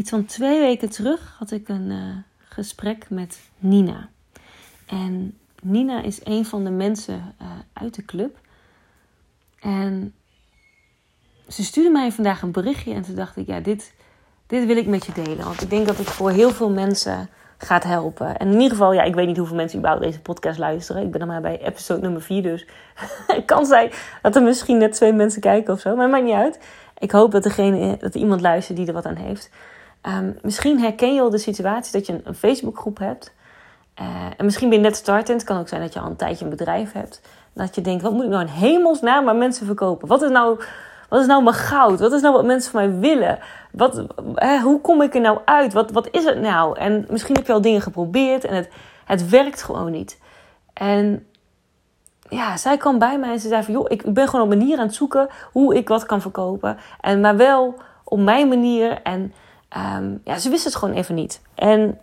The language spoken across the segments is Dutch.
iets van twee weken terug had ik een uh, gesprek met Nina. En Nina is een van de mensen uh, uit de club. En ze stuurde mij vandaag een berichtje en toen dacht ik, ja, dit, dit wil ik met je delen. Want ik denk dat het voor heel veel mensen gaat helpen. En in ieder geval, ja, ik weet niet hoeveel mensen überhaupt deze podcast luisteren. Ik ben er maar bij episode nummer 4, dus het kan zijn dat er misschien net twee mensen kijken of zo. Maar het maakt niet uit. Ik hoop dat, dat er iemand luistert die er wat aan heeft. Um, misschien herken je al de situatie dat je een, Facebookgroep hebt. Uh, en misschien ben je net startend. Het kan ook zijn dat je al een tijdje een bedrijf hebt. Dat je denkt, wat moet ik nou in hemelsnaam aan mensen verkopen? Wat is nou wat is nou mijn goud? Wat is nou wat mensen van mij willen? Wat, hè, hoe kom ik er nou uit? Wat, wat is het nou? En misschien heb je al dingen geprobeerd en het, het werkt gewoon niet. En ja, zij kwam bij mij en ze zei joh, ik ben gewoon op manier aan het zoeken hoe ik wat kan verkopen. En, maar wel op mijn manier. En um, ja, ze wist het gewoon even niet. En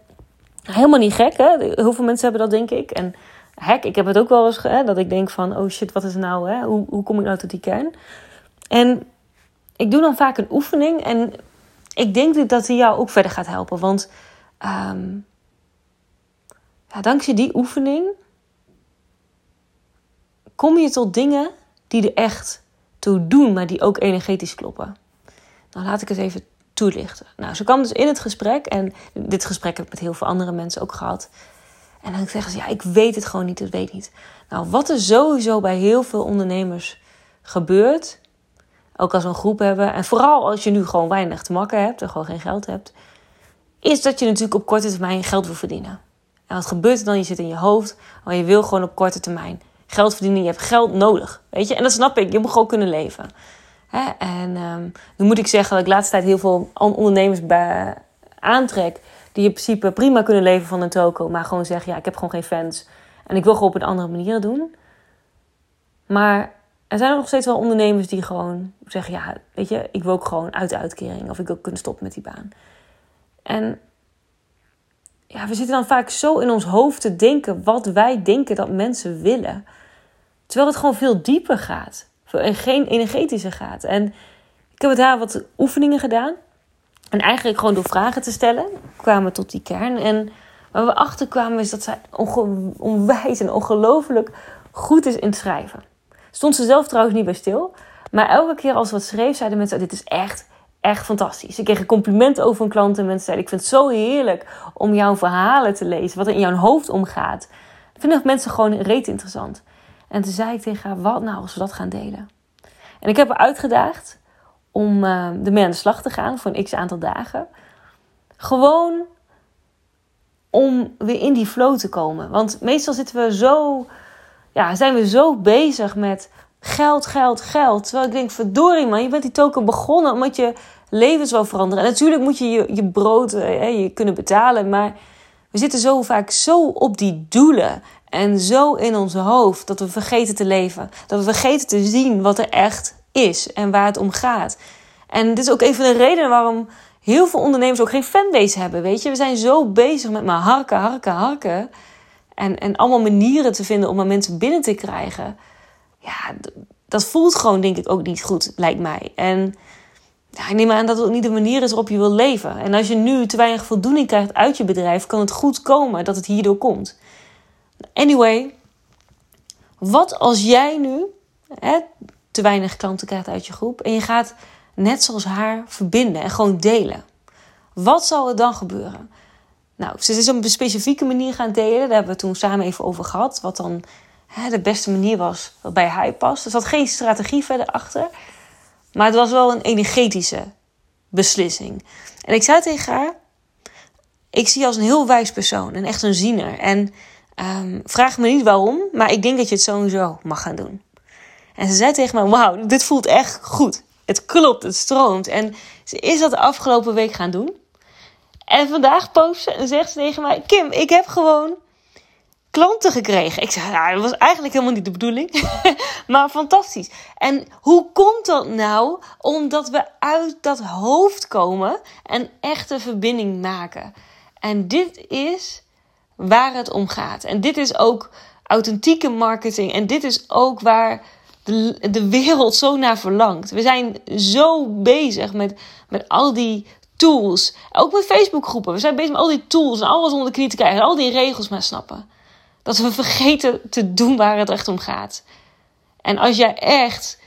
helemaal niet gek, hè? Heel veel mensen hebben dat, denk ik. En hek, ik heb het ook wel eens, hè, dat ik denk van... oh shit, wat is nou, hè? Hoe, hoe kom ik nou tot die kern? En ik doe dan vaak een oefening en ik denk dat die jou ook verder gaat helpen. Want um, ja, dankzij die oefening kom je tot dingen die er echt toe doen, maar die ook energetisch kloppen. Nou, laat ik het even toelichten. Nou, ze kwam dus in het gesprek en dit gesprek heb ik met heel veel andere mensen ook gehad. En dan zeggen ze, ja, ik weet het gewoon niet, ik weet niet. Nou, wat er sowieso bij heel veel ondernemers gebeurt, ook als we een groep hebben. En vooral als je nu gewoon weinig te makken hebt en gewoon geen geld hebt. Is dat je natuurlijk op korte termijn geld wil verdienen. En wat gebeurt er dan? Je zit in je hoofd. Maar je wil gewoon op korte termijn geld verdienen. Je hebt geld nodig. Weet je? En dat snap ik. Je moet gewoon kunnen leven. Hè? En um, nu moet ik zeggen dat ik de laatste tijd heel veel ondernemers bij aantrek. Die in principe prima kunnen leven van een toko. Maar gewoon zeggen, ja, ik heb gewoon geen fans. En ik wil gewoon op een andere manier doen. Maar er zijn nog steeds wel ondernemers die gewoon zeggen: Ja, weet je, ik wil ook gewoon uit de uitkering of ik wil kunnen stoppen met die baan. En ja, we zitten dan vaak zo in ons hoofd te denken wat wij denken dat mensen willen. Terwijl het gewoon veel dieper gaat. En geen energetische gaat. En ik heb met haar wat oefeningen gedaan. En eigenlijk gewoon door vragen te stellen kwamen we tot die kern. En waar we achter kwamen is dat zij onwijs en ongelooflijk goed is in het schrijven. Stond ze zelf trouwens niet bij stil. Maar elke keer als ze wat schreef, zeiden mensen: Dit is echt, echt fantastisch. Ik kreeg een compliment over een klant en mensen zeiden: Ik vind het zo heerlijk om jouw verhalen te lezen, wat er in jouw hoofd omgaat. Ik vind dat mensen gewoon reet interessant. En toen zei ik tegen haar: Wat nou als we dat gaan delen? En ik heb haar uitgedaagd om uh, ermee aan de slag te gaan voor een x aantal dagen. Gewoon om weer in die flow te komen. Want meestal zitten we zo ja, zijn we zo bezig met geld, geld, geld. Terwijl ik denk, verdorie man, je bent die token begonnen omdat je levens wil veranderen. En natuurlijk moet je je, brood eh, je kunnen betalen, maar we zitten zo vaak zo op die doelen en zo in ons hoofd dat we vergeten te leven. Dat we vergeten te zien wat er echt is en waar het om gaat. En dit is ook een van de redenen waarom heel veel ondernemers ook geen fanbase hebben. Weet je, we zijn zo bezig met maar harken, harken, harken. En, en allemaal manieren te vinden om aan mensen binnen te krijgen. Ja, dat voelt gewoon denk ik ook niet goed, lijkt mij. En ja, ik neem aan dat het niet de manier is waarop je wil leven. En als je nu te weinig voldoening krijgt uit je bedrijf, kan het goed komen dat het hierdoor komt. Anyway, wat als jij nu hè, te weinig klanten krijgt uit je groep en je gaat net zoals haar verbinden en gewoon delen? Wat zal er dan gebeuren? Nou, ze is op een specifieke manier gaan delen. Daar hebben we toen samen even over gehad. Wat dan hè, de beste manier was wat bij haar past. Er zat geen strategie verder achter. Maar het was wel een energetische beslissing. En ik zei tegen haar: Ik zie je als een heel wijs persoon en echt een ziener. En um, vraag me niet waarom, maar ik denk dat je het sowieso mag gaan doen. En ze zei tegen mij: Wauw, dit voelt echt goed. Het klopt, het stroomt. En ze is dat de afgelopen week gaan doen. En vandaag post ze en zegt ze tegen mij: Kim, ik heb gewoon klanten gekregen. Ik zei: Nou, dat was eigenlijk helemaal niet de bedoeling. maar fantastisch. En hoe komt dat nou? Omdat we uit dat hoofd komen en echte verbinding maken. En dit is waar het om gaat. En dit is ook authentieke marketing. En dit is ook waar de, de wereld zo naar verlangt. We zijn zo bezig met, met al die tools. Ook met Facebookgroepen. We zijn bezig met al die tools en alles onder de knie te krijgen. Al die regels maar snappen. Dat we vergeten te doen waar het echt om gaat. En als jij echt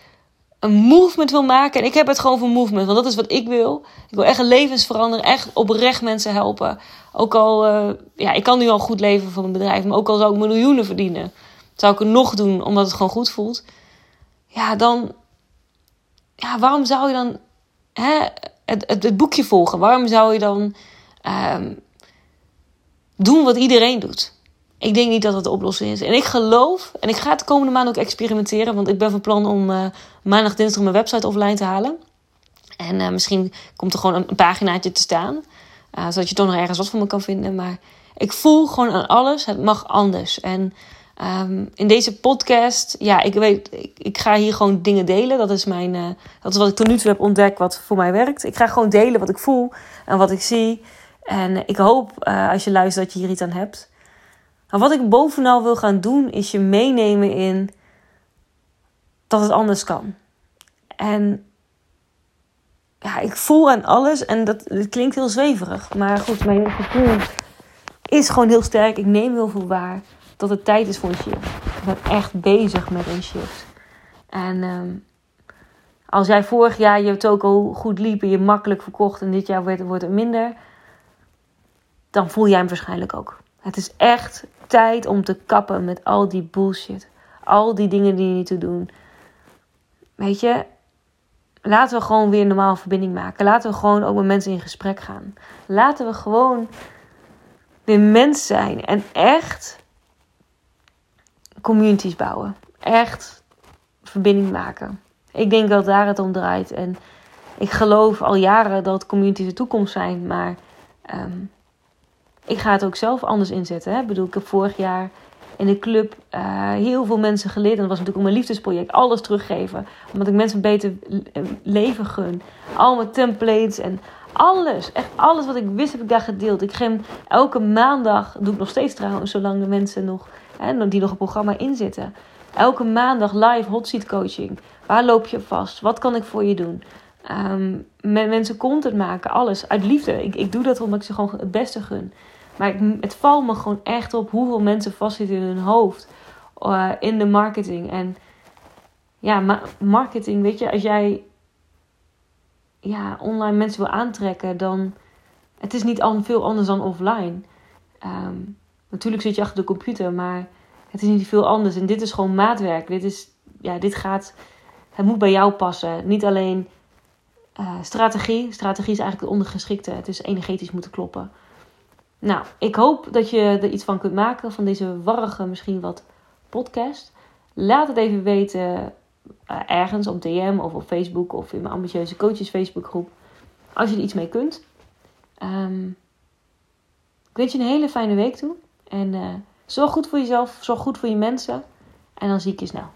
een movement wil maken. En ik heb het gewoon voor movement, want dat is wat ik wil. Ik wil echt levens veranderen, echt oprecht mensen helpen. Ook al, uh, ja, ik kan nu al goed leven van een bedrijf, maar ook al zou ik miljoenen verdienen, zou ik het nog doen omdat het gewoon goed voelt. Ja, dan, ja, waarom zou je dan hè, het, het, boekje volgen? Waarom zou je dan um, doen wat iedereen doet? Ik denk niet dat dat de oplossing is. En ik geloof, en ik ga het de komende maand ook experimenteren, want ik ben van plan om uh, maandag, dinsdag mijn website offline te halen. En uh, misschien komt er gewoon een, paginaatje te staan, uh, zodat je toch nog ergens wat van me kan vinden. Maar ik voel gewoon aan alles, het mag anders. En um, in deze podcast, ja, ik weet, ik, ik, ga hier gewoon dingen delen. Dat is, mijn, dat is wat ik tot nu toe heb ontdekt, wat voor mij werkt. Ik ga gewoon delen wat ik voel en wat ik zie. En ik hoop, als je luistert, dat je hier iets aan hebt. Maar wat ik bovenal wil gaan doen, is je meenemen in dat het anders kan. En ja, ik voel aan alles en dat, klinkt heel zweverig. Maar goed, mijn gevoel is gewoon heel sterk. Ik neem heel veel waar dat het tijd is voor een shift. Ik ben echt bezig met een shift. En um, als jij vorig jaar je toko goed liep en je makkelijk verkocht en dit jaar wordt het minder, dan voel jij hem waarschijnlijk ook. Het is echt tijd om te kappen met al die bullshit. Al die dingen die je niet te doen. Weet je, laten we gewoon weer normaal verbinding maken. Laten we gewoon ook met mensen in gesprek gaan. Laten we gewoon weer mens zijn en echt communities bouwen. Echt verbinding maken. Ik denk dat daar het om draait. En ik geloof al jaren dat communities de toekomst zijn. Maar um, ik ga het ook zelf anders inzetten. Hè? Ik bedoel, ik heb vorig jaar in de club uh, heel veel mensen geleerd. En dat was natuurlijk ook mijn liefdesproject. Alles teruggeven. Omdat ik mensen een beter leven gun. Al mijn templates en alles. Echt alles wat ik wist heb ik daar gedeeld. Ik geef elke maandag, doe ik nog steeds trouwens, zolang de mensen nog, hè, die nog een programma inzitten. Elke maandag live hot seat coaching. Waar loop je vast? Wat kan ik voor je doen? Um, met mensen content maken, alles. Uit liefde. Ik, ik doe dat omdat ik ze gewoon het beste gun. Maar het valt me gewoon echt op hoeveel mensen vastzitten in hun hoofd. Uh, in de marketing. En ja, ma marketing, weet je, als jij ja, online mensen wil aantrekken, dan. Het is niet al veel anders dan offline. Um, natuurlijk zit je achter de computer, maar het is niet veel anders. En dit is gewoon maatwerk. Dit is, ja, dit gaat. Het moet bij jou passen. Niet alleen uh, strategie. Strategie is eigenlijk het ondergeschikte. Het is energetisch moeten kloppen. Nou, ik hoop dat je er iets van kunt maken van deze warrige, misschien wat podcast. Laat het even weten uh, ergens op DM of op Facebook of in mijn ambitieuze coaches Facebookgroep. Als je er iets mee kunt. Um, ik wens je een hele fijne week toe. En uh, zorg goed voor jezelf, zorg goed voor je mensen. En dan zie ik je snel.